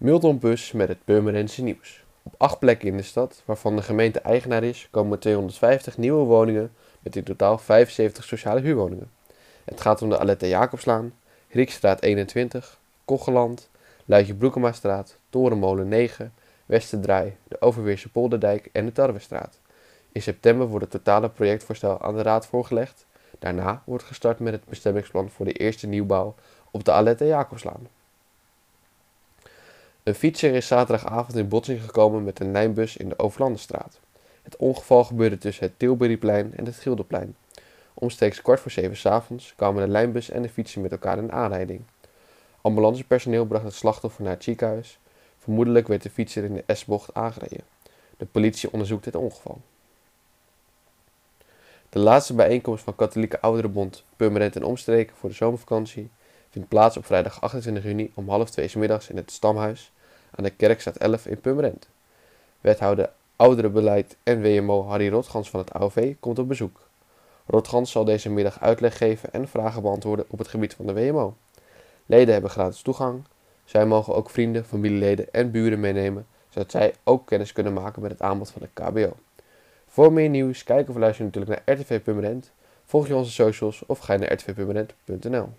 Miltonbus met het Purmerense nieuws. Op acht plekken in de stad, waarvan de gemeente eigenaar is, komen 250 nieuwe woningen met in totaal 75 sociale huurwoningen. Het gaat om de Aletta Jacobslaan, Riekstraat 21, Kocheland, Luitje Broekemastraat, Torenmolen 9, Westerdraai, de Overweerse Polderdijk en de Tarwestraat. In september wordt het totale projectvoorstel aan de raad voorgelegd. Daarna wordt gestart met het bestemmingsplan voor de eerste nieuwbouw op de Aletta Jacobslaan. Een fietser is zaterdagavond in botsing gekomen met een lijnbus in de Overlandenstraat. Het ongeval gebeurde tussen het Tilburyplein en het Gilderplein. Omstreeks kwart voor zeven 's avonds kwamen de lijnbus en de fietser met elkaar in aanrijding. Ambulancepersoneel bracht het slachtoffer naar het ziekenhuis. Vermoedelijk werd de fietser in de S-bocht aangereden. De politie onderzoekt het ongeval. De laatste bijeenkomst van Katholieke Ouderenbond Purmerend en Omstreken voor de zomervakantie vindt plaats op vrijdag 28 juni om half twee middags in het Stamhuis aan de Kerkstraat 11 in Purmerend. Wethouder Ouderenbeleid en WMO Harry Rotgans van het AOV komt op bezoek. Rotgans zal deze middag uitleg geven en vragen beantwoorden op het gebied van de WMO. Leden hebben gratis toegang. Zij mogen ook vrienden, familieleden en buren meenemen, zodat zij ook kennis kunnen maken met het aanbod van de KBO. Voor meer nieuws, kijk of luister natuurlijk naar RTV Purmerend. Volg je onze socials of ga naar rtvpurmerend.nl.